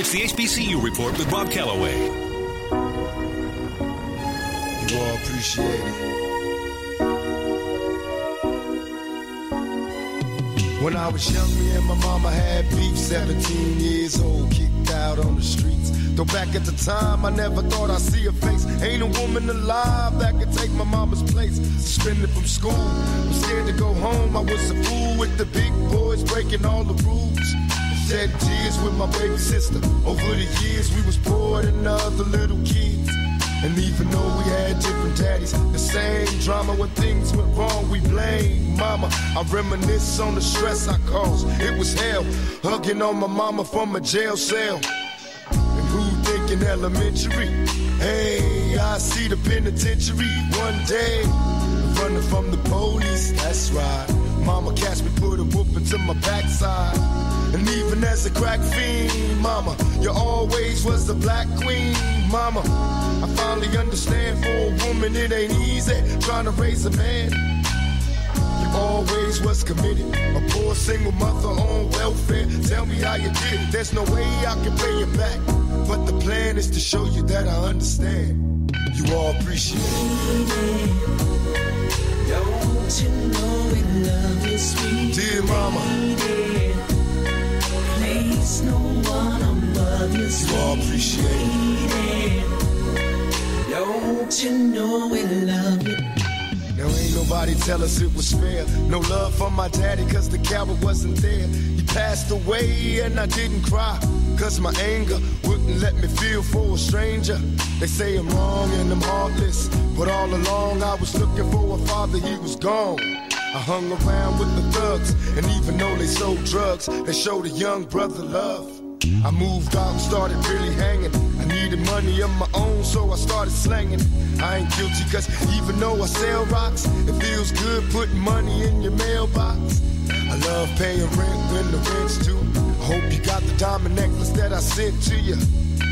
It's the HBCU Report with Rob Calloway. You all appreciate it. When I was young, me and my mama had beef. 17 years old, kicked out on the streets. Though back at the time, I never thought I'd see her face. Ain't a woman alive that could take my mama's place. Suspended from school, I'm scared to go home. I was a fool with the big boys breaking all the rules. Shed tears with my baby sister. Over the years, we was poor than other little kids. And even though we had different daddies, the same drama when things went wrong, we blame mama. I reminisce on the stress I caused. It was hell, hugging on my mama from a jail cell. And who thinking elementary? Hey, I see the penitentiary one day. Running from the police, that's right. Mama catch me, put a whooping to my backside. And even as a crack fiend, mama, you always was the black queen, mama. I finally understand for a woman it ain't easy trying to raise a man. You always was committed, a poor single mother on welfare. Tell me how you did it. There's no way I can pay you back, but the plan is to show you that I understand. You all appreciate it. Don't you know we love you, sweet Dear mama, Place no one above you, you all appreciate it. Don't you know we love you? Now ain't nobody tell us it was fair. No love for my daddy, cause the coward wasn't there. He passed away and I didn't cry. Cause my anger wouldn't let me feel for a stranger. They say I'm wrong and I'm heartless. But all along I was looking for a father, he was gone. I hung around with the thugs, and even though they sold drugs, they showed a young brother love. I moved out and started really hanging. I needed money of my own, so I started slanging. I ain't guilty, cause even though I sell rocks, it feels good putting money in your mailbox. I love paying rent when the rent's due. I hope you got the diamond necklace that I sent to you.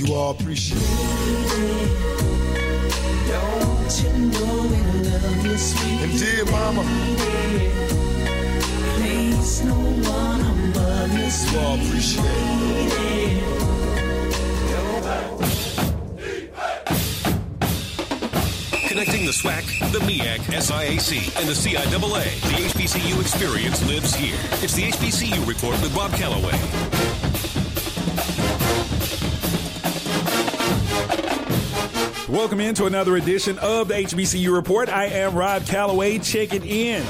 You all appreciate it. You know we love you, sweet And dear mama, lady? Place no one above you, you sweet all appreciate it. Connecting the SWAC, the MEAC, SIAC, and the CIAA. The HBCU experience lives here. It's the HBCU Report with Bob Calloway. Welcome into another edition of the HBCU Report. I am Rob Calloway checking in.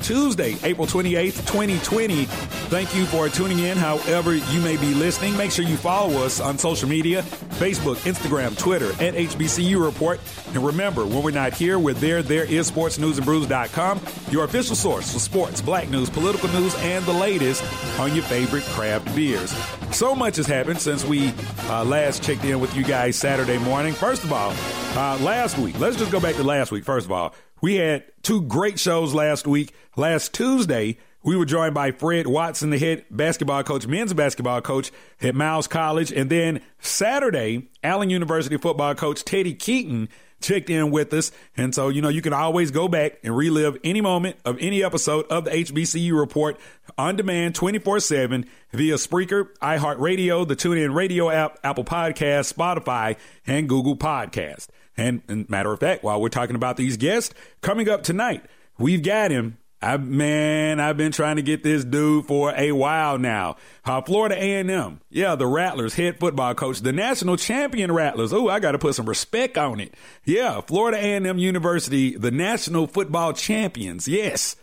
Tuesday, April 28th, 2020. Thank you for tuning in however you may be listening. Make sure you follow us on social media Facebook, Instagram, Twitter, at HBCU Report. And remember, when we're not here, we're there. There is sportsnewsandbrews.com, your official source for sports, black news, political news, and the latest on your favorite craft beers. So much has happened since we uh, last checked in with you guys Saturday morning. First of all, uh, last week, let's just go back to last week. First of all, we had two great shows last week. Last Tuesday, we were joined by Fred Watson, the head basketball coach, men's basketball coach at Miles College. And then Saturday, Allen University football coach Teddy Keaton checked in with us. And so, you know, you can always go back and relive any moment of any episode of the HBCU report on demand 24 7 via Spreaker, iHeartRadio, the TuneIn Radio app, Apple Podcast, Spotify, and Google Podcast. And, and matter of fact, while we're talking about these guests, coming up tonight, we've got him. I man, I've been trying to get this dude for a while now. Uh, Florida A&M, yeah, the Rattlers head football coach, the national champion Rattlers. Oh, I got to put some respect on it. Yeah, Florida A&M University, the national football champions. Yes,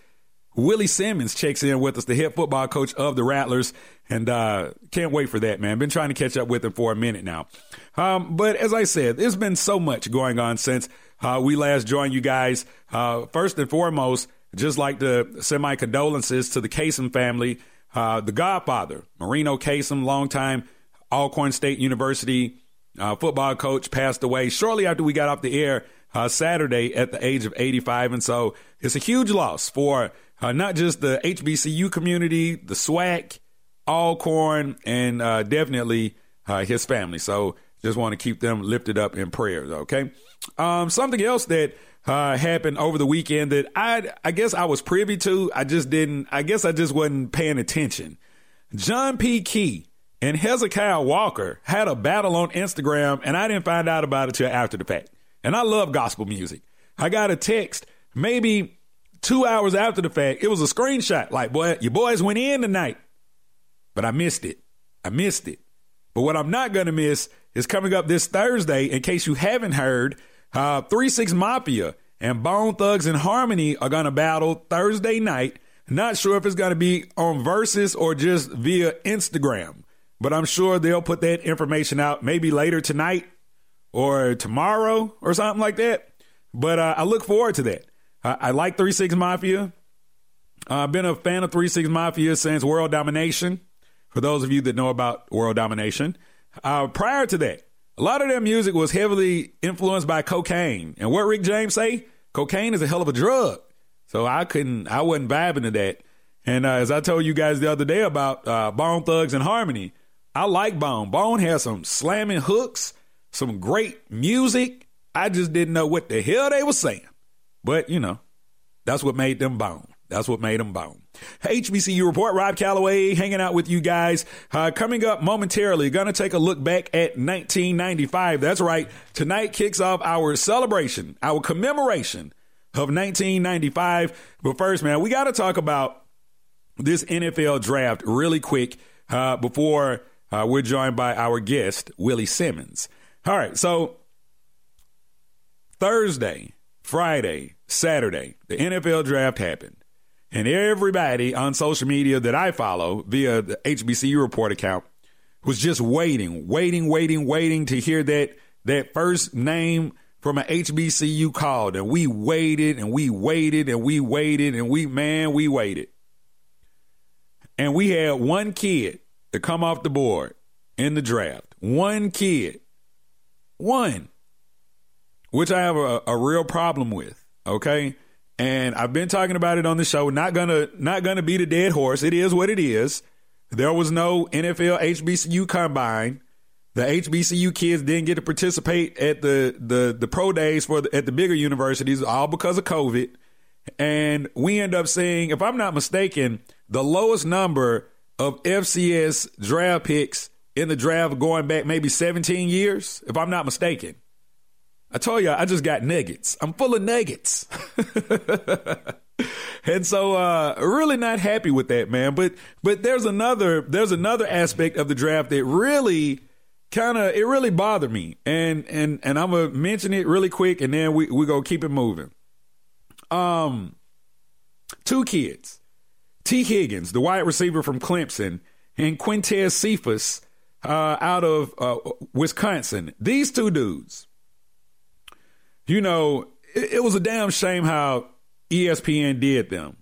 Willie Simmons checks in with us, the head football coach of the Rattlers, and uh, can't wait for that, man. Been trying to catch up with him for a minute now. Um, but as I said, there's been so much going on since uh, we last joined you guys. Uh, first and foremost, just like to send my condolences to the Casem family. Uh, the godfather, Marino Casem, longtime Alcorn State University uh, football coach, passed away shortly after we got off the air uh, Saturday at the age of 85. And so it's a huge loss for uh, not just the HBCU community, the SWAC, Alcorn, and uh, definitely uh, his family. So just want to keep them lifted up in prayers. Okay. Um, something else that uh, happened over the weekend that I I guess I was privy to. I just didn't. I guess I just wasn't paying attention. John P. Kee and Hezekiah Walker had a battle on Instagram, and I didn't find out about it till after the fact. And I love gospel music. I got a text maybe two hours after the fact. It was a screenshot like, "Boy, your boys went in tonight," but I missed it. I missed it. But what I'm not going to miss is coming up this Thursday. In case you haven't heard, uh, 3 6 Mafia and Bone Thugs and Harmony are going to battle Thursday night. Not sure if it's going to be on Verzuz or just via Instagram, but I'm sure they'll put that information out maybe later tonight or tomorrow or something like that. But uh, I look forward to that. I, I like 3 6 Mafia. Uh, I've been a fan of 3 6 Mafia since World Domination, for those of you that know about World Domination. Uh, prior to that, a lot of their music was heavily influenced by cocaine. And what Rick James say? Cocaine is a hell of a drug. So I couldn't, I wasn't vibing to that. And uh, as I told you guys the other day about uh, Bone Thugs and Harmony, I like Bone. Bone has some slamming hooks, some great music. I just didn't know what the hell they were saying. But, you know, that's what made them Bone. That's what made them bone. HBCU report. Rob Calloway hanging out with you guys. Uh, coming up momentarily, going to take a look back at 1995. That's right. Tonight kicks off our celebration, our commemoration of 1995. But first, man, we got to talk about this NFL draft really quick uh, before uh, we're joined by our guest, Willie Simmons. All right. So Thursday, Friday, Saturday, the NFL draft happened. And everybody on social media that I follow via the HBCU report account was just waiting, waiting, waiting, waiting to hear that that first name from an HBCU called. And we waited and we waited and we waited and we man, we waited. And we had one kid to come off the board in the draft. One kid. One. Which I have a, a real problem with. Okay and I've been talking about it on the show. Not gonna not gonna beat a dead horse. It is what it is. There was no NFL HBCU combine. The HBCU kids didn't get to participate at the the the pro days for the, at the bigger universities, all because of COVID. And we end up seeing, if I'm not mistaken, the lowest number of FCS draft picks in the draft going back maybe 17 years, if I'm not mistaken. I told you I just got nuggets. I'm full of nuggets. and so uh really not happy with that, man. But but there's another there's another aspect of the draft that really kind of it really bothered me. And and and I'm gonna mention it really quick and then we we go keep it moving. Um two kids. Tee Higgins, the wide receiver from Clemson, and Quintez Cephus uh, out of uh, Wisconsin. These two dudes you know, it, it was a damn shame how ESPN did them.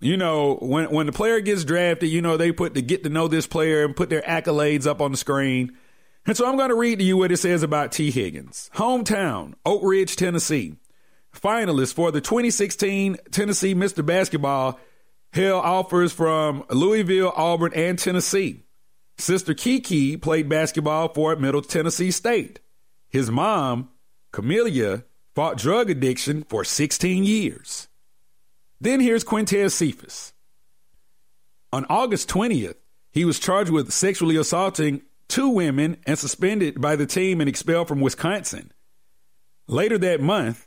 You know, when when the player gets drafted, you know, they put to get to know this player and put their accolades up on the screen. And so I'm going to read to you what it says about Tee Higgins. Hometown, Oak Ridge, Tennessee. Finalist for the 2016 Tennessee Mr. Basketball Hell offers from Louisville, Auburn, and Tennessee. Sister Kiki played basketball for Middle Tennessee State. His mom Camellia fought drug addiction for 16 years. Then here's Quintez Cephus. On August 20th, he was charged with sexually assaulting two women and suspended by the team and expelled from Wisconsin. Later that month,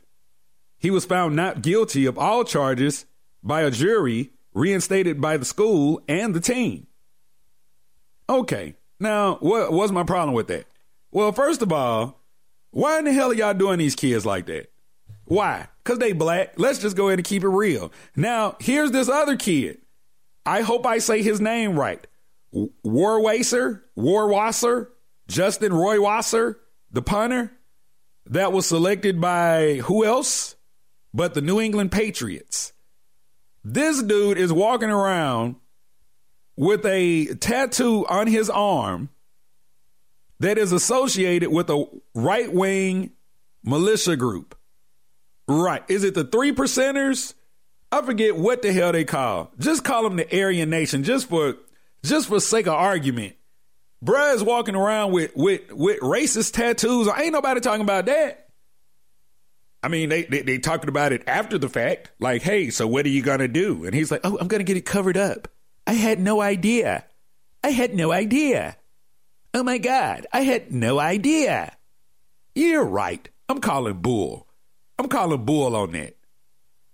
he was found not guilty of all charges by a jury reinstated by the school and the team. Okay, now what was my problem with that? Well, first of all, why in the hell are y'all doing these kids like that? Why? Because they black. Let's just go ahead and keep it real. Now, here's this other kid. I hope I say his name right. Warwasser, Warwasser, Justin Rohrwasser, the punter that was selected by who else but the New England Patriots. This dude is walking around with a tattoo on his arm that is associated with a right wing militia group. Right. Is it the three percenters? I forget what the hell they call. Just call them the Aryan Nation, just for just for sake of argument. Bruh is walking around with with with racist tattoos. Ain't nobody talking about that. I mean, they, they they talking about it after the fact. Like, hey, so what are you gonna do? And he's like, oh, I'm gonna get it covered up. I had no idea. I had no idea. Oh my God, I had no idea. You're right. I'm calling bull. I'm calling bull on that.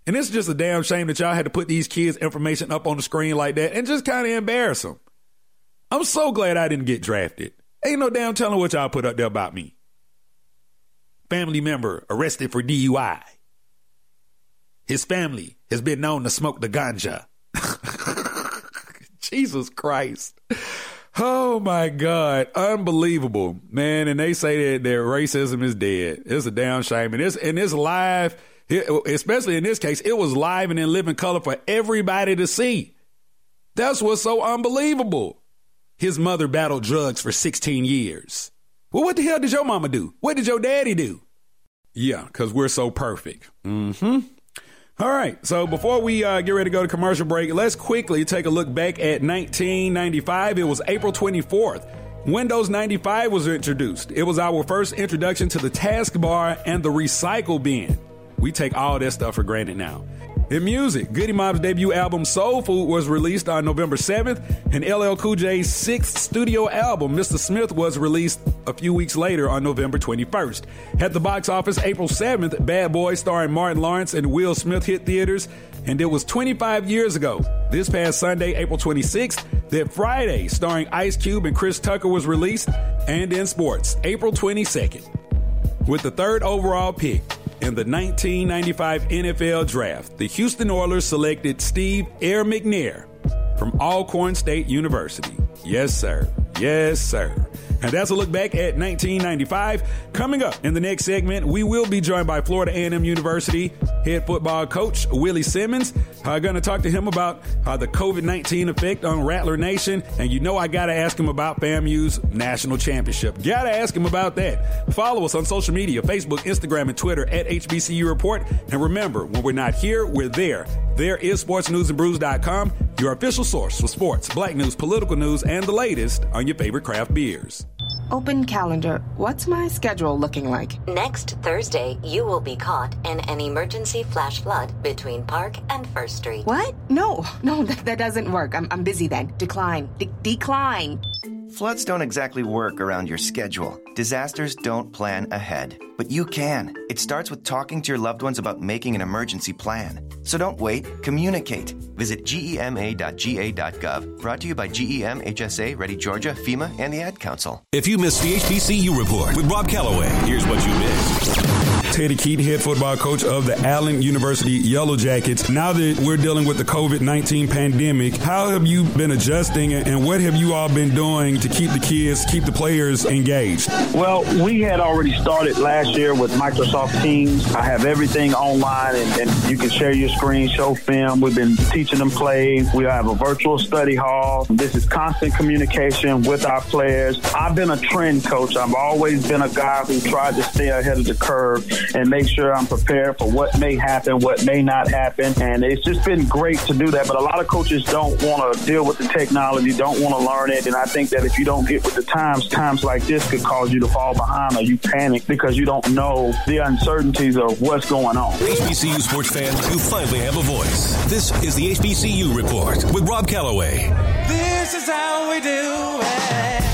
And it's just a damn shame that y'all had to put these kids' information up on the screen like that and just kind of embarrass them. I'm so glad I didn't get drafted. Ain't no damn telling what y'all put up there about me. Family member arrested for DUI. His family has been known to smoke the ganja. Jesus Christ. Oh my God. Unbelievable. Man, and they say that, that racism is dead. It's a damn shame. And it's and it's live, especially in this case, it was live and in living color for everybody to see. That's what's so unbelievable. His mother battled drugs for 16 years. Well, what the hell did your mama do? What did your daddy do? Yeah, because we're so perfect. Mm-hmm. All right. So before we uh, get ready to go to commercial break, let's quickly take a look back at 1995. It was April 24th. Windows 95 was introduced. It was our first introduction to the taskbar and the recycle bin. We take all that stuff for granted now. In music, Goodie Mob's debut album Soul Food was released on November 7th, and LL Cool J's sixth studio album, Mr. Smith, was released a few weeks later on November 21st. At the box office, April 7th, Bad Boy starring Martin Lawrence and Will Smith hit theaters, and it was 25 years ago. This past Sunday, April 26th, that Friday, starring Ice Cube and Chris Tucker, was released, and in sports, April 22nd. With the third overall pick, in the 1995 NFL Draft, the Houston Oilers selected Steve Air McNair from Alcorn State University. Yes, sir. Yes, sir. And that's a look back at 1995. Coming up in the next segment, we will be joined by Florida A&M University head football coach Willie Simmons. I'm going to talk to him about uh, the COVID-19 effect on Rattler Nation. And you know I got to ask him about FAMU's national championship. Got to ask him about that. Follow us on social media, Facebook, Instagram, and Twitter at HBCU Report. And remember, when we're not here, we're there. There is sportsnewsandbrews.com, your official source for sports, black news, political news, and the latest on your favorite craft beers. Open calendar. What's my schedule looking like? Next Thursday, you will be caught in an emergency flash flood between Park and First Street. What? No, no, that, that doesn't work. I'm, I'm busy then. Decline. De- decline. Floods don't exactly work around your schedule. Disasters don't plan ahead. But you can. It starts with talking to your loved ones about making an emergency plan. So don't wait, communicate. Visit gema.ga.gov. Brought to you by GEM, HSA, Ready Georgia, FEMA, and the Ad Council. If you missed the HBCU report with Rob Calloway, here's what you missed. Teddy Keaton, head football coach of the Allen University Yellow Jackets. Now that we're dealing with the COVID 19 pandemic, how have you been adjusting and what have you all been doing to keep the kids, keep the players engaged? Well, we had already started last year with Microsoft Teams. I have everything online and, and you can share your screen, show film. We've been teaching them plays. We have a virtual study hall. This is constant communication with our players. I've been a trend coach. I've always been a guy who tried to stay ahead of the curve and make sure I'm prepared for what may happen, what may not happen. And it's just been great to do that. But a lot of coaches don't want to deal with the technology, don't want to learn it. And I think that if you don't get with the times, times like this could cause you to fall behind or you panic because you don't know the uncertainties of what's going on. HBCU sports fans, you finally have a voice. This is the HBCU Report with Rob Calloway. This is how we do it.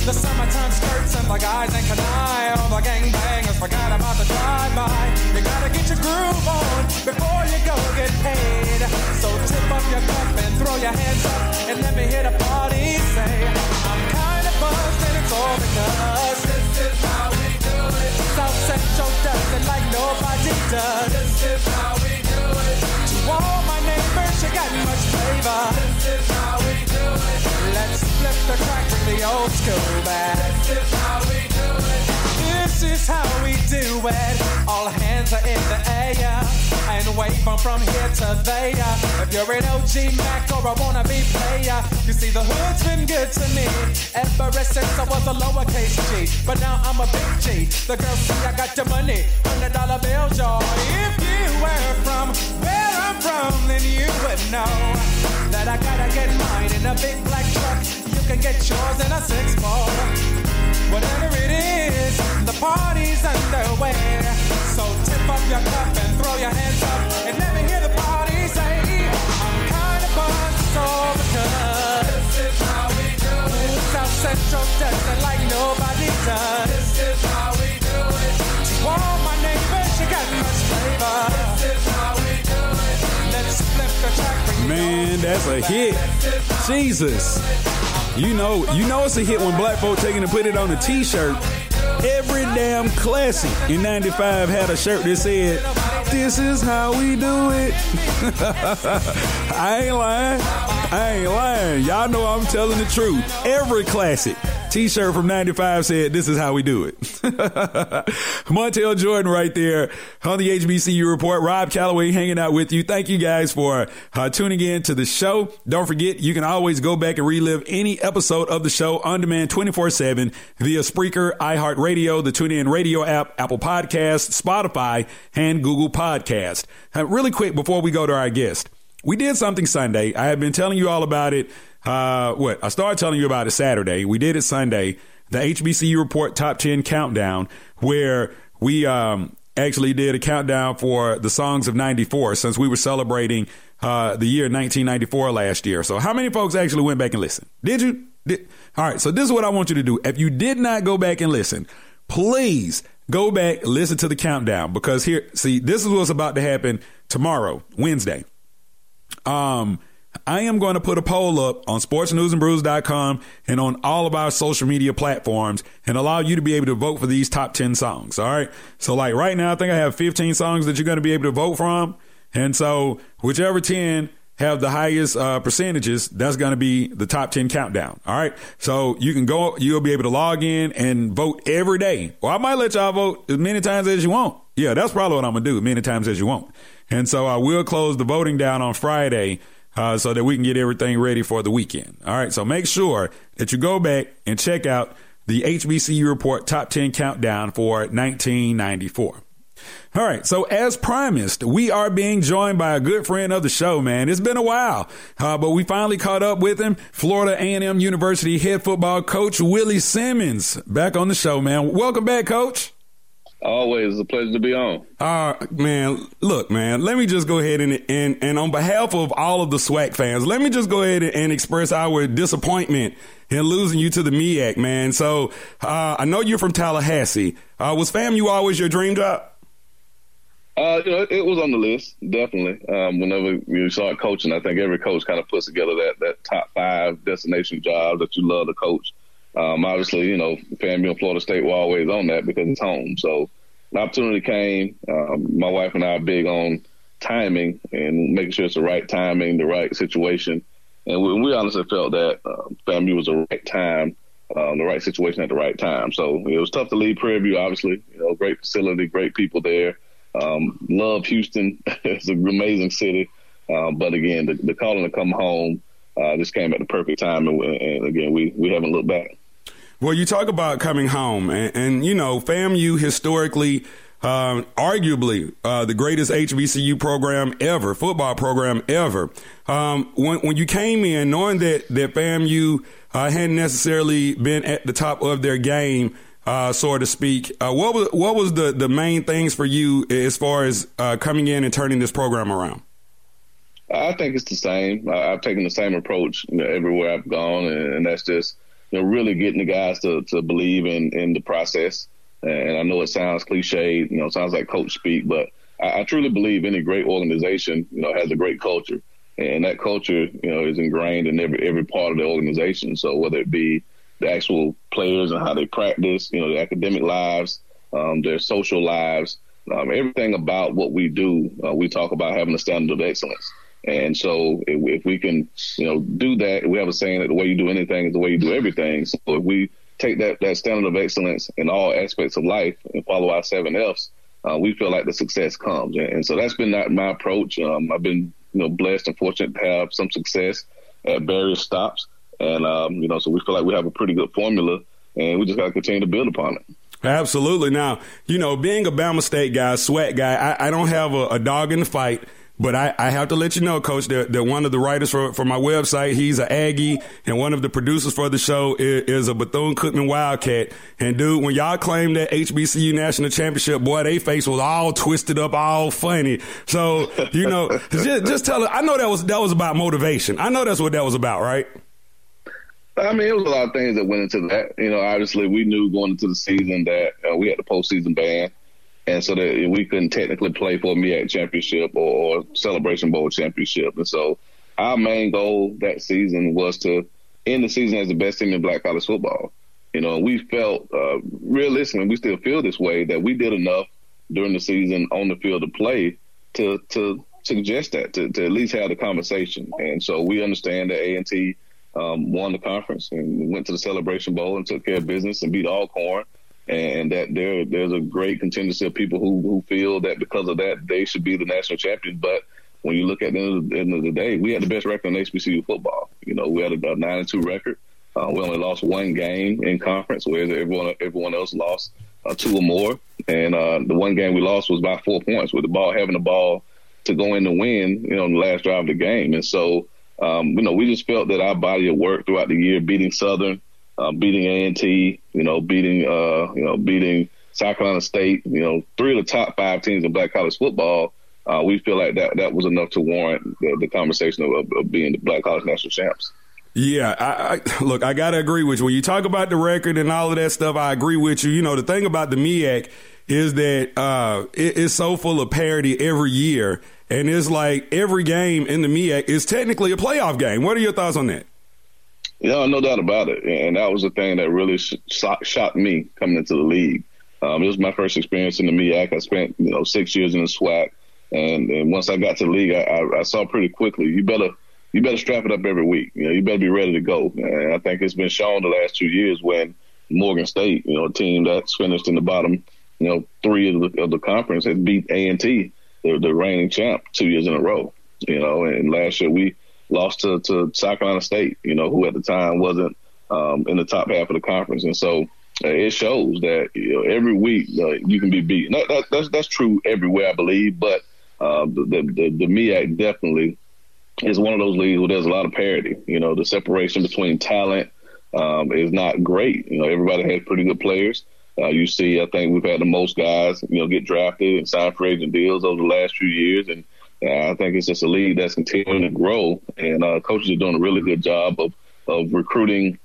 The summertime skirts and the guys in canine. All the gangbangers forgot about the drive-by. You gotta get your groove on before you go get paid. So tip up your cup and throw your hands up and let me hear the party say, I'm kinda buzzed and it's all because this is how we do it. South Central does it like nobody does. This is how we do it. To all my you got much flavor. This is how we do it. Let's flip the track, bring the old school back. This is how we do it. This is how we do it. All hands are in the air and wave from from here to there. If you're an OG Mac or a wannabe player, you see the hood's been good to me ever since I was a lowercase G. But now I'm a big G. The girls see I got your money, hundred dollar bills, y'all. If you were from where I'm from, then you would know that I gotta get mine in a big black truck. You can get yours in a six four. Whatever it is, the party's underway. So tip up your cup and throw your hands up and let me hear the party say, I'm kind of buzzed so because this is how we do it. South Central does it like nobody does. This is how we do it. To all my neighbors, you got much flavor. This is Man, that's a hit. Jesus. You know, you know it's a hit when black folk taking and put it on a t-shirt. Every damn classic in 95 had a shirt that said, This is how we do it. I ain't lying. I ain't lying. Y'all know I'm telling the truth. Every classic t-shirt from 95 said, This is how we do it. Montel Jordan right there on the HBCU report. Rob Calloway hanging out with you. Thank you guys for uh, tuning in to the show. Don't forget, you can always go back and relive any episode of the show on demand 24 7 via Spreaker, iHeartRadio, the TuneIn Radio app, Apple Podcasts, Spotify, and Google Podcast. Uh, really quick before we go to our guest, we did something Sunday. I have been telling you all about it. Uh, what? I started telling you about it Saturday. We did it Sunday. The HBCU report top 10 countdown where we, um, actually did a countdown for the songs of 94 since we were celebrating, uh, the year 1994 last year. So how many folks actually went back and listened? Did you? Did, all right. So this is what I want you to do. If you did not go back and listen, please go back, listen to the countdown because here, see, this is what's about to happen tomorrow, Wednesday. Um, I am going to put a poll up on sportsnewsandbrews.com and on all of our social media platforms and allow you to be able to vote for these top 10 songs. All right. So like right now, I think I have 15 songs that you're going to be able to vote from. And so whichever 10 have the highest uh, percentages, that's going to be the top 10 countdown. All right. So you can go, you'll be able to log in and vote every day. Well, I might let y'all vote as many times as you want. Yeah, that's probably what I'm going to do, many times as you want. And so I will close the voting down on Friday uh, so that we can get everything ready for the weekend. All right. So make sure that you go back and check out the HBCU report top 10 countdown for 1994. All right. So as promised, we are being joined by a good friend of the show, man. It's been a while, uh, but we finally caught up with him. Florida A&M University head football coach Willie Simmons back on the show, man. Welcome back, coach. Always a pleasure to be on. Uh, man, look, man, let me just go ahead and, and, and on behalf of all of the SWAC fans, let me just go ahead and express our disappointment in losing you to the MEAC, man. So, uh, I know you're from Tallahassee. Uh, was FAMU always your dream job? Uh, you know, it, it was on the list, definitely. Um, whenever you start coaching, I think every coach kind of puts together that, that top five destination job that you love to coach. Um, obviously, you know, FAMU and Florida State were always on that because it's home. So an opportunity came. Um, my wife and I are big on timing and making sure it's the right timing, the right situation. And we, we honestly felt that uh, was the right time, um, the right situation at the right time. So it was tough to leave Prairie View, obviously. You know, great facility, great people there. Um, love Houston. it's an amazing city. Um, but again, the, the calling to come home uh, just came at the perfect time. And, and again, we, we haven't looked back. Well, you talk about coming home, and, and you know, FAMU historically, um, arguably uh, the greatest HBCU program ever, football program ever. Um, when, when you came in, knowing that that FAMU uh, hadn't necessarily been at the top of their game, uh, so to speak, uh, what was what was the the main things for you as far as uh, coming in and turning this program around? I think it's the same. I've taken the same approach you know, everywhere I've gone, and, and that's just you know, really getting the guys to, to believe in, in the process. And I know it sounds cliche, you know, sounds like coach speak, but I, I truly believe any great organization, you know, has a great culture. And that culture, you know, is ingrained in every every part of the organization. So whether it be the actual players and how they practice, you know, the academic lives, um, their social lives, um, everything about what we do, uh, we talk about having a standard of excellence. And so if, if, we can, you know, do that, we have a saying that the way you do anything is the way you do everything. So if we take that, that standard of excellence in all aspects of life and follow our seven F's, uh, we feel like the success comes. And, and so that's been my approach. Um, I've been, you know, blessed and fortunate to have some success at various stops. And, um, you know, so we feel like we have a pretty good formula and we just got to continue to build upon it. Absolutely. Now, you know, being a Bama State guy, SWAC guy, I, I don't have a, a dog in the fight. But I, I have to let you know, Coach, that, that one of the writers for, for my website, he's an Aggie, and one of the producers for the show is, is a Bethune Cookman Wildcat. And dude, when y'all claimed that HBCU national championship, boy, they face was all twisted up, all funny. So you know, just, just tell it. I know that was that was about motivation. I know that's what that was about, right? I mean, it was a lot of things that went into that. You know, obviously, we knew going into the season that uh, we had the postseason ban and so that we couldn't technically play for a MEAC championship or, or Celebration Bowl championship. And so our main goal that season was to end the season as the best team in black college football. You know, we felt uh, realistically, we still feel this way that we did enough during the season on the field to play to to suggest that to, to at least have the conversation. And so we understand that A and T um, won the conference and went to the Celebration Bowl and took care of business and beat Alcorn and that there there's a great contingency of people who who feel that because of that they should be the national champions. But when you look at the end of the, end of the day, we had the best record in HBCU football. You know, we had a, a nine and two record. Uh, we only lost one game in conference, whereas everyone everyone else lost uh, two or more. And uh, the one game we lost was by four points, with the ball having the ball to go in to win. You know, the last drive of the game. And so, um, you know, we just felt that our body of work throughout the year, beating Southern, uh, beating A and T, you know, beating uh, you know, beating South Carolina State, you know, three of the top five teams in black college football. Uh, we feel like that that was enough to warrant the, the conversation of, of, being the black college national champs. Yeah, I, I, look, I gotta agree with you. When you talk about the record and all of that stuff, I agree with you. You know, the thing about the MEAC is that uh, it, it's so full of parity every year, and it's like every game in the MEAC is technically a playoff game. What are your thoughts on that? Yeah, no doubt about it. And that was the thing that really shocked, shocked me coming into the league. Um, it was my first experience in the MEAC. I spent, you know, six years in the SWAC. And, and once I got to the league, I, I, I saw pretty quickly, you better, you better strap it up every week. You know, you better be ready to go. And I think it's been shown the last two years when Morgan State, you know, a team that's finished in the bottom, you know, three of the, of the conference had beat A&T, the, the reigning champ, two years in a row. You know, and last year we, lost to, to South Carolina State, you know, who at the time wasn't um, in the top half of the conference. And so uh, it shows that you know, every week uh, you can be beaten. That, that, that's, that's true everywhere, I believe, but uh, the, the, the, MEAC definitely is one of those leagues where there's a lot of parity. You know, the separation between talent um, is not great. You know, everybody has pretty good players. Uh, you see, I think we've had the most guys, you know, get drafted and sign for agent deals over the last few years, and I think it's just a league that's continuing to grow, and uh, coaches are doing a really good job of of recruiting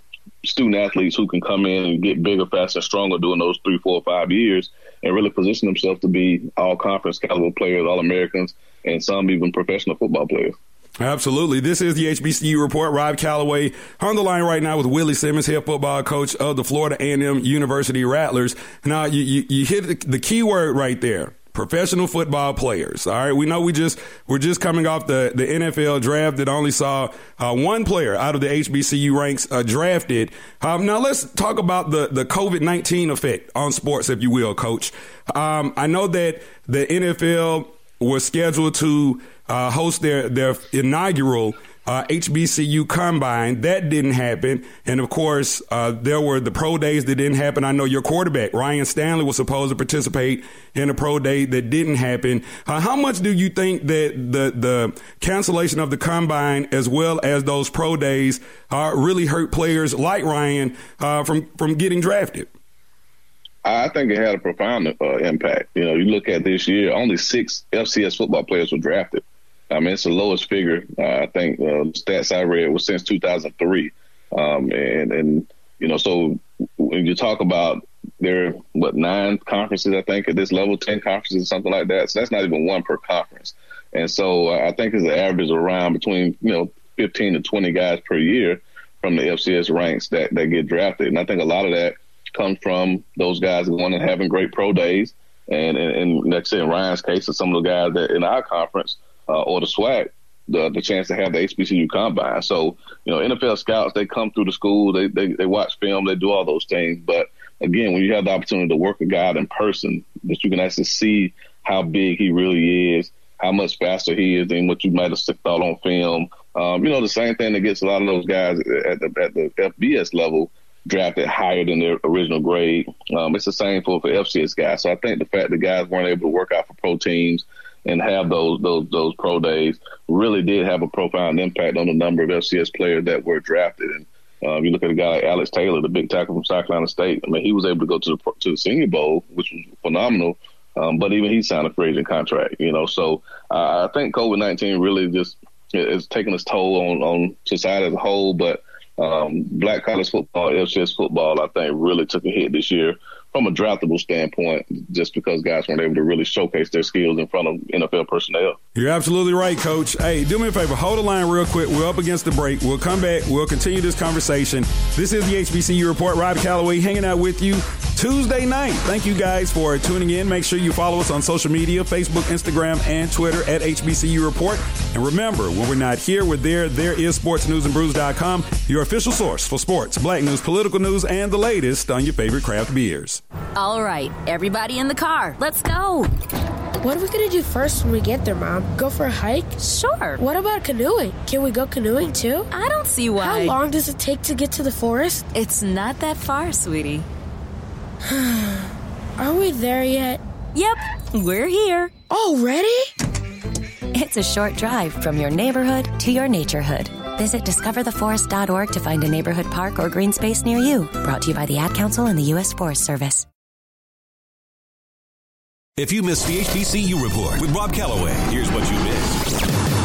student athletes who can come in and get bigger, faster, stronger during those three, four, five years, and really position themselves to be all conference caliber players, all Americans, and some even professional football players. Absolutely. This is the HBCU report. Rob Calloway on the line right now with Willie Simmons, head football coach of the Florida A&M University Rattlers. Now, you, you, you hit the key word right there professional football players. All right, we know we just we're just coming off the the NFL draft that only saw uh, one player out of the HBCU ranks uh, drafted. Um, now let's talk about the the COVID nineteen effect on sports, if you will, Coach. Um, I know that the NFL was scheduled to uh, host their their inaugural uh, HBCU combine. That didn't happen. And of course, uh, there were the pro days that didn't happen. I know your quarterback, Ryan Stanley, was supposed to participate in a pro day that didn't happen. Uh, how much do you think that the, the cancellation of the combine as well as those pro days uh, really hurt players like Ryan uh, from, from getting drafted? I think it had a profound uh, impact. You know, you look at this year, only six FCS football players were drafted. I mean, it's the lowest figure. Uh, I think uh, stats I read was since 2003. Um, and, and You know, so when you talk about there are what nine conferences, I think at this level, ten conferences, something like that. So that's not even one per conference. And so uh, I think it's an average around between you know 15 to 20 guys per year from the FCS ranks that that get drafted. And I think a lot of that comes from those guys going and having great pro days. And and, and let's say in Ryan's case, of some of the guys that in our conference uh, or the SWAC, the the chance to have the HBCU combine. So you know, NFL scouts they come through the school, they they, they watch film, they do all those things, but again, when you have the opportunity to work a guy in person, that you can actually see how big he really is, how much faster he is than what you might have thought on film. Um, you know, the same thing that gets a lot of those guys at the, at the FBS level drafted higher than their original grade. Um, it's the same for, for FCS guys. So I think the fact that guys weren't able to work out for pro teams and have those those those pro days really did have a profound impact on the number of FCS players that were drafted. And um, you look at a guy like Alex Taylor, the big tackle from South Carolina State. I mean, he was able to go to the to the Senior Bowl, which was phenomenal. Um, but even he signed a free agent contract, you know. So uh, I think COVID nineteen really just is taking its toll on on society as a whole. But um, black college football, FCS football, I think really took a hit this year from a draftable standpoint, just because guys weren't able to really showcase their skills in front of NFL personnel. You're absolutely right, Coach. Hey, do me a favor, hold the line real quick. We're up against the break. We'll come back. We'll continue this conversation. This is the HBCU Report. Rob Calloway hanging out with you Tuesday night. Thank you guys for tuning in. Make sure you follow us on social media Facebook, Instagram, and Twitter at HBCU Report. And remember, when we're not here, we're there. There is sportsnewsandbrews.com, your official source for sports, black news, political news, and the latest on your favorite craft beers. All right, everybody in the car, let's go. What are we gonna do first when we get there, Mom? Go for a hike? Sure. What about canoeing? Can we go canoeing too? I don't see why. How long does it take to get to the forest? It's not that far, sweetie. are we there yet? Yep, we're here. Already? It's a short drive from your neighborhood to your naturehood. Visit discovertheforest.org to find a neighborhood park or green space near you. Brought to you by the Ad Council and the U.S. Forest Service. If you missed the HBCU report with Rob Calloway, here's what you missed.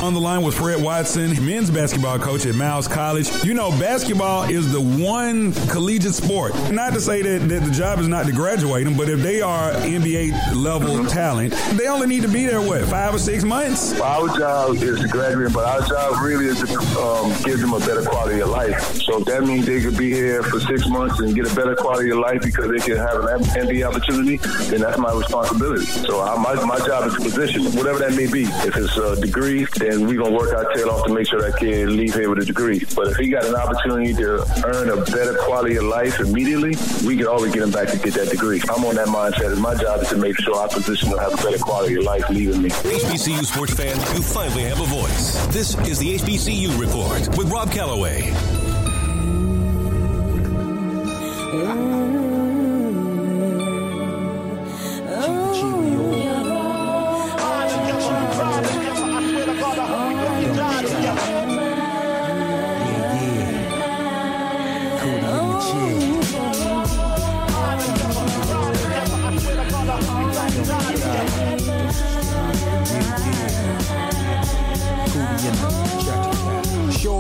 On the line with Fred Watson, men's basketball coach at Miles College. You know, basketball is the one collegiate sport. Not to say that, that the job is not to graduate them, but if they are NBA level mm-hmm. talent, they only need to be there, what, five or six months? Well, our job is to graduate, but our job really is to um, give them a better quality of life. So if that means they could be here for six months and get a better quality of life because they can have an NBA opportunity, then that's my responsibility. So I, my, my job is to position, whatever that may be. If it's a degree, then and we're gonna work our tail off to make sure that kid leaves here with a degree. But if he got an opportunity to earn a better quality of life immediately, we can always get him back to get that degree. I'm on that mindset. And my job is to make sure our position will have a better quality of life leaving me. HBCU sports fans, you finally have a voice. This is the HBCU Report with Rob Calloway.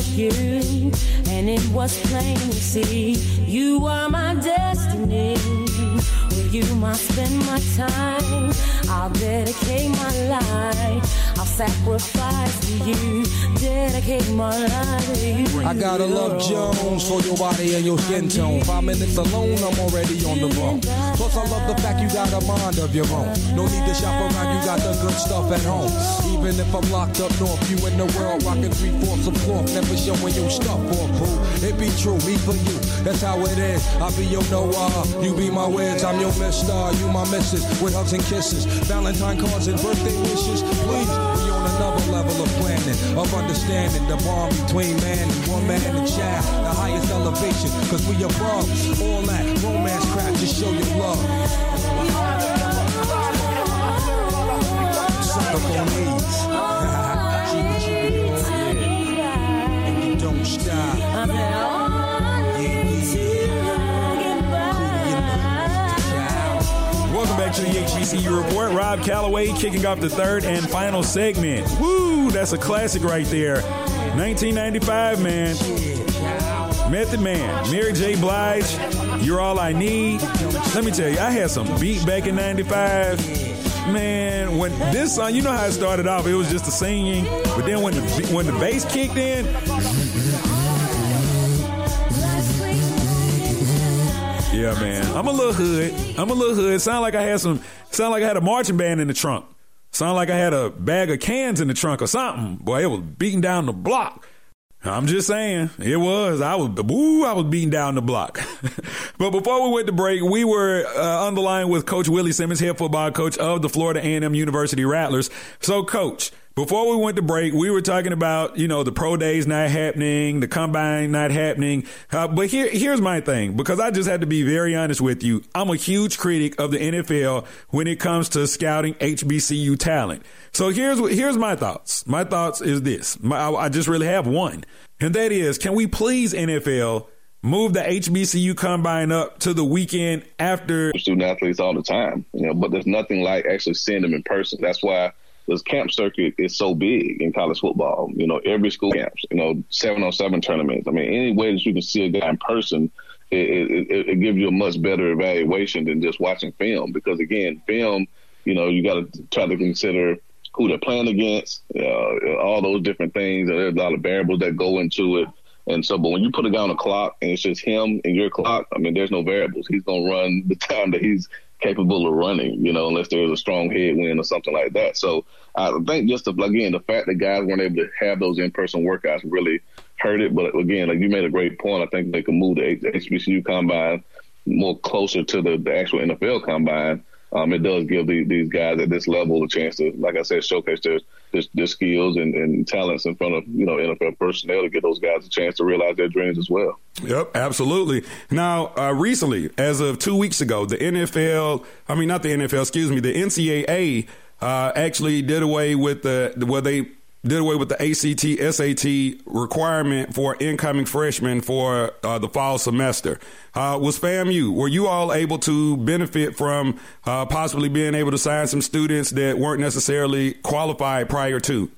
At you, and it was plain to see you are my destiny. With you, I spend my time. I'll dedicate my life. I'll sacrifice to you. Dedicate my life to you. I gotta love Jones for your body and your skin tone. Five minutes alone, I'm already on the run. Plus, I love the fact you got a mind of your own. No need to shop around, you got the good stuff at home. Even if I'm locked up north, you in the world rocking three fourths of cloth, never showing your stuff or boo. It be true, me for you, that's how it is. I be your Noah, you be my Wiz, I'm your Mister, you my Missus, with hugs and kisses, Valentine cards and birthday wishes. Please, on another level of planning, of understanding the bond between man and woman and child, the highest elevation, cause we above all that romance crap, just show your love. Suck up on these. Keep it, Welcome back to the HBCU Report. Rob Calloway kicking off the third and final segment. Woo, that's a classic right there. 1995, man. Method Man, Mary J. Blige, You're All I Need. Let me tell you, I had some beat back in 95. Man, when this song, you know how it started off, it was just the singing, but then when the when the bass kicked in, Yeah, man. I'm a little hood. I'm a little hood. Sound like I had some. Sound like I had a marching band in the trunk. Sound like I had a bag of cans in the trunk or something. Boy, it was beating down the block. I'm just saying, it was. I was, woo, I was beating down the block. but before we went to break, we were uh, line with Coach Willie Simmons, head football coach of the Florida A&M University Rattlers. So, Coach, before we went to break, we were talking about, you know, the pro days not happening, the combine not happening. Uh, but here, here's my thing, because I just had to be very honest with you. I'm a huge critic of the NFL when it comes to scouting HBCU talent. So here's here's my thoughts. My thoughts is this. My, I, I just really have one, and that is, can we please NFL move the HBCU combine up to the weekend after student athletes all the time, you know, but there's nothing like actually seeing them in person. That's why this camp circuit is so big in college football. You know, every school camps, you know, seven on seven tournaments. I mean, any way that you can see a guy in person, it, it, it gives you a much better evaluation than just watching film. Because again, film, you know, you got to try to consider who they're playing against, uh, all those different things. There's a lot of variables that go into it. And so, but when you put a guy on a clock and it's just him and your clock, I mean, there's no variables. He's to run the time that he's capable of running, you know, unless there's a strong headwind or something like that. So I think just the, again, the fact that guys weren't able to have those in-person workouts really hurt it. But again, like you made a great point. I think they can move the HBCU combine more closer to the, the actual NFL combine. Um, it does give the, these guys at this level a chance to, like I said, showcase their their, their skills and, and, talents in front of you know NFL personnel to get those guys a chance to realize their dreams as well. Yep, absolutely. Now, uh, recently, as of two weeks ago, the NFL, I mean not the NFL, excuse me, the NCAA uh, actually did away with the where they did away with the ACT SAT requirement for incoming freshmen for uh, the fall semester. Uh, was FAMU, were you all able to benefit from uh, possibly being able to sign some students that weren't necessarily qualified prior to?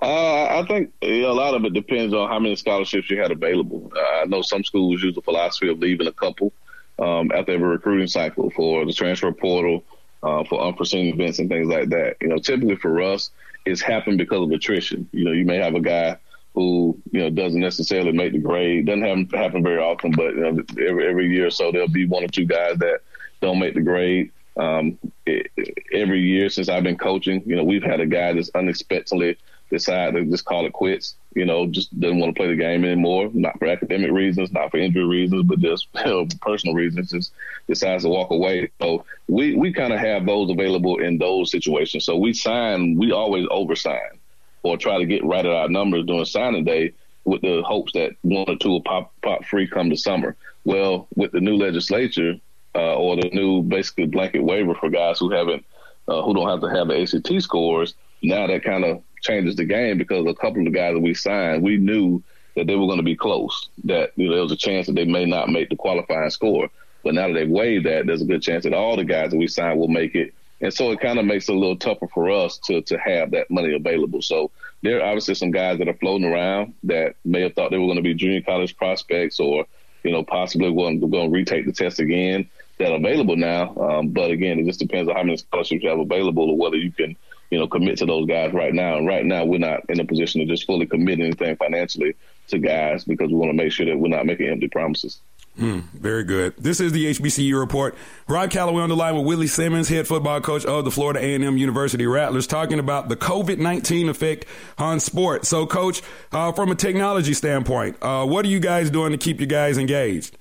Uh, I think a lot of it depends on how many scholarships you had available. Uh, I know some schools use the philosophy of leaving a couple um, after every recruiting cycle for the transfer portal, uh, for unforeseen events and things like that. You know, typically for us, it's happened because of attrition. You know, you may have a guy who you know doesn't necessarily make the grade. Doesn't happen, happen very often, but you know, every every year or so there'll be one or two guys that don't make the grade. Um, it, every year since I've been coaching, you know, we've had a guy that's unexpectedly decide to just call it quits. You know, just doesn't want to play the game anymore. Not for academic reasons, not for injury reasons, but just you know, personal reasons. Just decides to walk away. So we we kind of have those available in those situations. So we sign. We always oversign or try to get right at our numbers during signing day with the hopes that one or two will pop pop free come the summer. Well, with the new legislature uh, or the new basically blanket waiver for guys who haven't uh, who don't have to have the ACT scores, now that kind of changes the game because a couple of the guys that we signed, we knew that they were going to be close. That you know, there was a chance that they may not make the qualifying score. But now that they've waived that, there's a good chance that all the guys that we signed will make it. and so it kind of makes it a little tougher for us to to have that money available. So there are obviously some guys that are floating around that may have thought they were going to be junior college prospects or you know possibly going, to retake the test again that are available now. Um, but again, it just depends on how many scholarships you have available or whether you can you know, commit to those guys right now. And right now, we're not in a position to just fully commit anything financially to guys because we want to make sure that we're not making empty promises. Mm, very good. This is the HBCU report. Rob Calloway on the line with Willie Simmons, head football coach of the Florida A&M University Rattlers, talking about the COVID nineteen effect on sport. So, coach, uh, from a technology standpoint, uh, what are you guys doing to keep you guys engaged?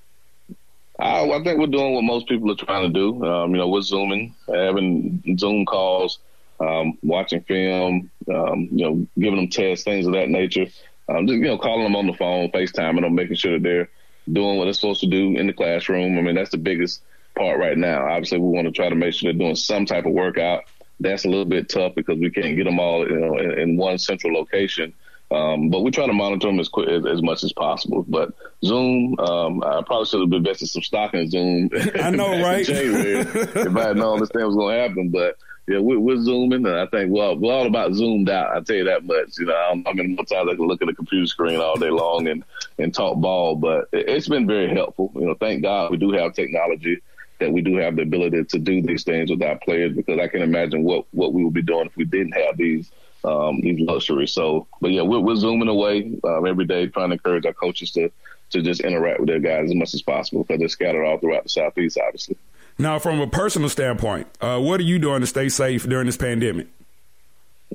Uh, I think we're doing what most people are trying to do. Um, you know, we're zooming, having Zoom calls um, watching film, um, you know, giving them tests, things of that nature. Um, just, you know, calling them on the phone, FaceTime, them, making sure that they're doing what they're supposed to do in the classroom. I mean, that's the biggest part right now. Obviously, we want to try to make sure they're doing some type of workout. That's a little bit tough because we can't get them all, you know, in, in one central location. Um, but we try to monitor them as quick as, as much as possible. But Zoom, um, I probably should have invested some stock in Zoom. I know, right? if I had known this thing was going to happen, but yeah, we're, we're zooming, and I think well, we're all about zoomed out. I tell you that much. You know, I'm, I mean, most times I can look at a computer screen all day long and and talk ball, but it, it's been very helpful. You know, thank God we do have technology that we do have the ability to do these things with our players because I can imagine what what we would be doing if we didn't have these um, these luxuries. So, but yeah, we're, we're zooming away um, every day, trying to encourage our coaches to to just interact with their guys as much as possible because they're scattered all throughout the southeast, obviously. Now, from a personal standpoint, uh, what are you doing to stay safe during this pandemic?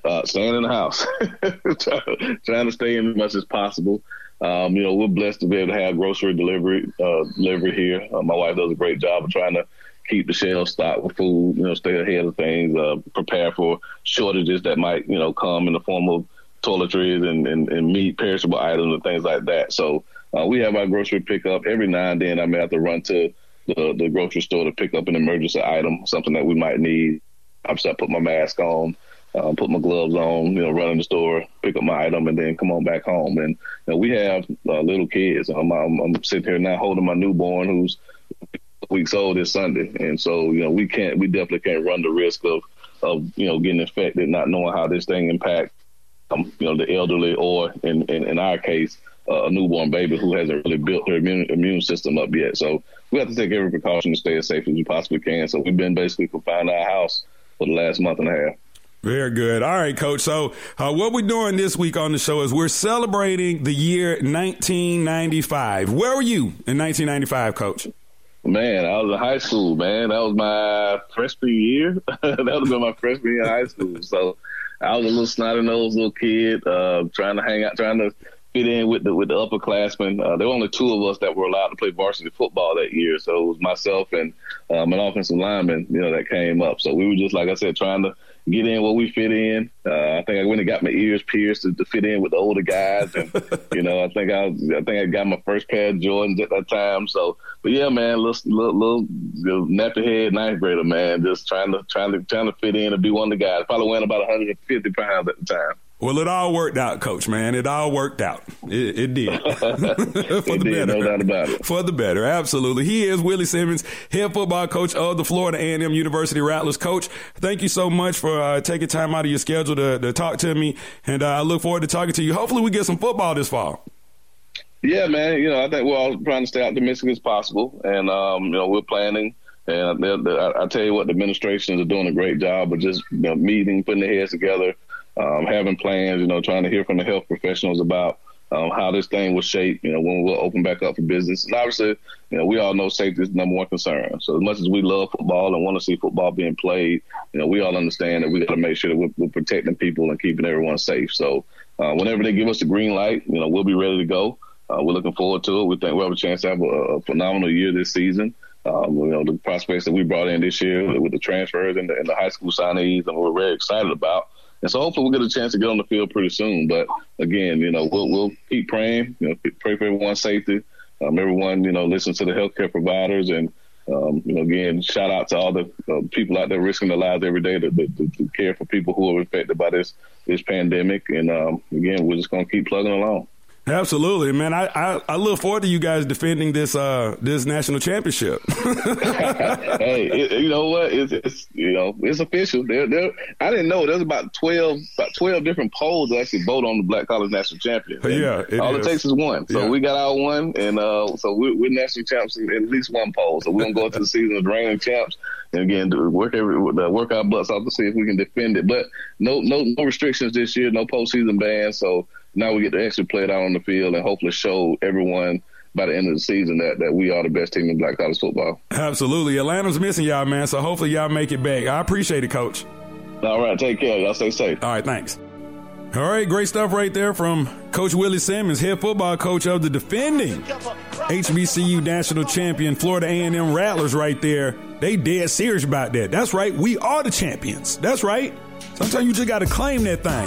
Uh, staying in the house, trying to stay in as much as possible. Um, you know, we're blessed to be able to have grocery delivery uh, here. Uh, my wife does a great job of trying to keep the shelves stocked with food. You know, stay ahead of things, uh, prepare for shortages that might you know come in the form of toiletries and, and, and meat, perishable items, and things like that. So uh, we have our grocery pickup every now and then. I may have to run to the, the grocery store to pick up an emergency item, something that we might need. I'm just put my mask on, uh, put my gloves on, you know, run in the store, pick up my item, and then come on back home. And you know, we have uh, little kids. I'm, I'm, I'm sitting here now holding my newborn who's weeks old this Sunday, and so you know we can't, we definitely can't run the risk of of you know getting infected, not knowing how this thing impacts, um, you know, the elderly or in in, in our case, uh, a newborn baby who hasn't really built her immune, immune system up yet. So we have to take every precaution to stay as safe as we possibly can. So we've been basically confined to our house for the last month and a half. Very good. All right, Coach. So, uh, what we're doing this week on the show is we're celebrating the year 1995. Where were you in 1995, Coach? Man, I was in high school, man. That was my freshman year. that would have been my freshman year in high school. So, I was a little snotty nosed little kid, uh, trying to hang out, trying to fit in with the with the upperclassmen. Uh, there were only two of us that were allowed to play varsity football that year, so it was myself and um, an offensive lineman, you know, that came up. So we were just like I said, trying to get in where we fit in. Uh, I think I went and got my ears pierced to, to, fit in with the older guys, and you know, I think I was, I think I got my first pair of Jordans at that time. So, but yeah, man, little little, little, little nappy head ninth grader, man, just trying to trying to trying to fit in and be one of the guys. Probably weighing about 150 pounds at the time. Well, it all worked out, Coach. Man, it all worked out. It, it did for it the did, better. No doubt about it. For the better, absolutely. He is Willie Simmons, head football coach of the Florida A&M University Rattlers. Coach, thank you so much for uh, taking time out of your schedule to, to talk to me, and uh, I look forward to talking to you. Hopefully, we get some football this fall. Yeah, man. You know, I think we're all trying to stay optimistic as possible, and um, you know, we're planning. And I, I tell you what, the administrations are doing a great job of just you know, meeting, putting their heads together um, having plans, you know, trying to hear from the health professionals about um, how this thing will shape, you know, when we'll open back up for business. And obviously, you know, we all know safety is the number one concern. So as much as we love football and want to see football being played, you know, we all understand that we got to make sure that we're, we're, protecting people and keeping everyone safe. So uh, whenever they give us the green light, you know, we'll be ready to go. Uh, we're looking forward to it. We think we'll have a chance to have a, a phenomenal year this season. Um, you know, the prospects that we brought in this year with the transfers and the, and the high school signees, and we're very excited about. And so hopefully we'll get a chance to get on the field pretty soon. But again, you know, we'll, we'll keep praying, you know, pray for everyone's safety. Um, everyone, you know, listen to the healthcare providers and, um, you know, again, shout out to all the uh, people out there risking their lives every day to, to, to, care for people who are affected by this this pandemic. And um, again, we're just going to keep plugging along. Absolutely, man. I, I, I, look forward to you guys defending this uh this national championship. hey, it, you know what? It's, it's, you know it's official. I didn't know there's about twelve about twelve different polls that actually vote on the Black College national champion. And yeah, it all is. it takes is one. So Yeah. we got our one, and uh, so we're, we're national champs in at least one poll. So we're gonna go into the season as reigning champs. And again, work every work our butts off to see if we can defend it. But no, no, no restrictions this year. No postseason ban. So now we get to actually play it out on the field and hopefully show everyone by the end of the season that, that we are the best team in black college football. Absolutely, Atlanta's missing y'all, man. So hopefully y'all make it back. I appreciate it, Coach. All right, take care. Y'all stay safe. All right, thanks. All right, great stuff right there from Coach Willie Simmons, head football coach of the defending HBCU national champion Florida A&M Rattlers. Right there, they dead serious about that. That's right, we are the champions. That's right. Sometimes you just got to claim that thing.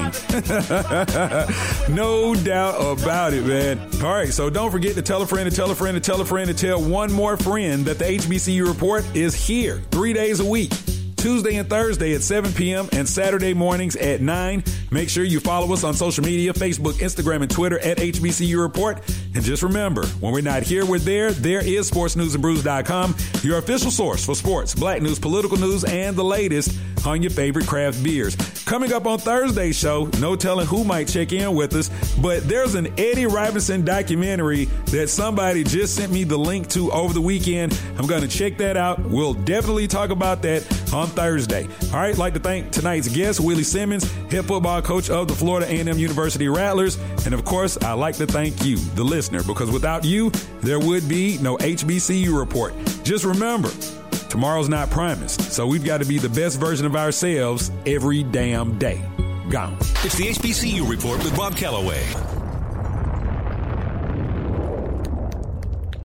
no doubt about it, man. All right, so don't forget to tell a friend to tell a friend to tell a friend to tell one more friend that the HBCU report is here three days a week. Tuesday and Thursday at 7 p.m. and Saturday mornings at 9. Make sure you follow us on social media Facebook, Instagram, and Twitter at HBCU Report. And just remember, when we're not here, we're there. There is sportsnewsandbrews.com, your official source for sports, black news, political news, and the latest on your favorite craft beers. Coming up on Thursday's show, no telling who might check in with us, but there's an Eddie Robinson documentary that somebody just sent me the link to over the weekend. I'm going to check that out. We'll definitely talk about that on Thursday. All right, like to thank tonight's guest, Willie Simmons, head football coach of the Florida A&M University Rattlers, and of course, I'd like to thank you, the listener, because without you, there would be no HBCU report. Just remember, tomorrow's not promised, so we've got to be the best version of ourselves every damn day. Gone. It's the HBCU Report with Bob Calloway.